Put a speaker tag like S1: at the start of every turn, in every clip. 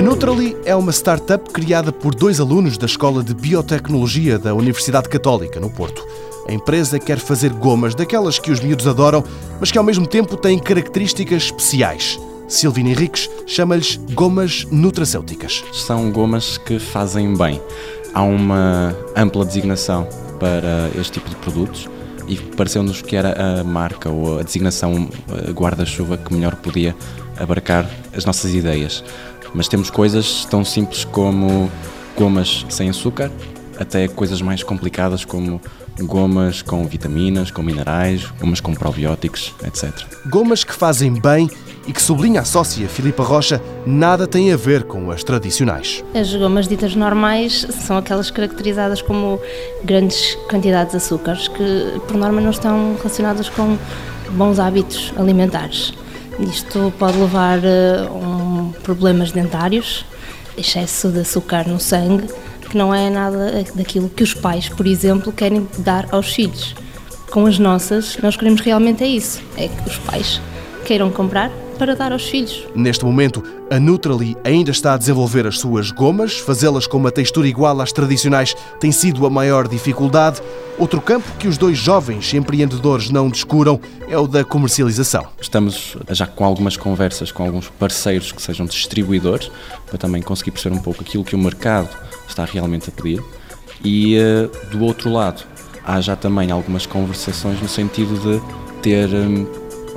S1: A Nutrali é uma startup criada por dois alunos da Escola de Biotecnologia da Universidade Católica, no Porto. A empresa quer fazer gomas daquelas que os miúdos adoram, mas que ao mesmo tempo têm características especiais. Silvina Henriques chama-lhes gomas nutracêuticas.
S2: São gomas que fazem bem. Há uma ampla designação para este tipo de produtos e pareceu-nos que era a marca ou a designação guarda-chuva que melhor podia abarcar as nossas ideias. Mas temos coisas tão simples como gomas sem açúcar, até coisas mais complicadas como gomas com vitaminas, com minerais, gomas com probióticos, etc.
S1: Gomas que fazem bem e que, sublinha a sócia Filipa Rocha, nada tem a ver com as tradicionais.
S3: As gomas ditas normais são aquelas caracterizadas como grandes quantidades de açúcares, que por norma não estão relacionadas com bons hábitos alimentares. Isto pode levar a um, problemas dentários, excesso de açúcar no sangue, que não é nada daquilo que os pais, por exemplo, querem dar aos filhos. Com as nossas, nós queremos realmente é isso, é que os pais queiram comprar para dar aos filhos.
S1: Neste momento, a Nutrali ainda está a desenvolver as suas gomas, fazê-las com uma textura igual às tradicionais tem sido a maior dificuldade. Outro campo que os dois jovens empreendedores não descuram é o da comercialização.
S2: Estamos já com algumas conversas com alguns parceiros que sejam distribuidores, para também conseguir perceber um pouco aquilo que o mercado está realmente a pedir. E eh, do outro lado, há já também algumas conversações no sentido de ter hum,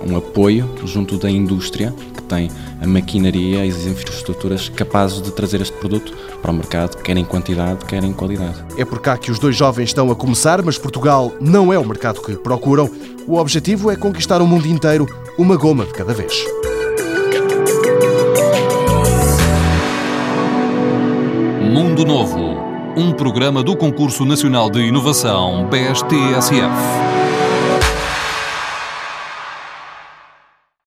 S2: um apoio junto da indústria que tem a maquinaria e as infraestruturas capazes de trazer este produto para o mercado, quer em quantidade, quer em qualidade.
S1: É por cá que os dois jovens estão a começar, mas Portugal não é o mercado que procuram. O objetivo é conquistar o mundo inteiro, uma goma de cada vez.
S4: Mundo Novo, um programa do Concurso Nacional de Inovação BSTSF.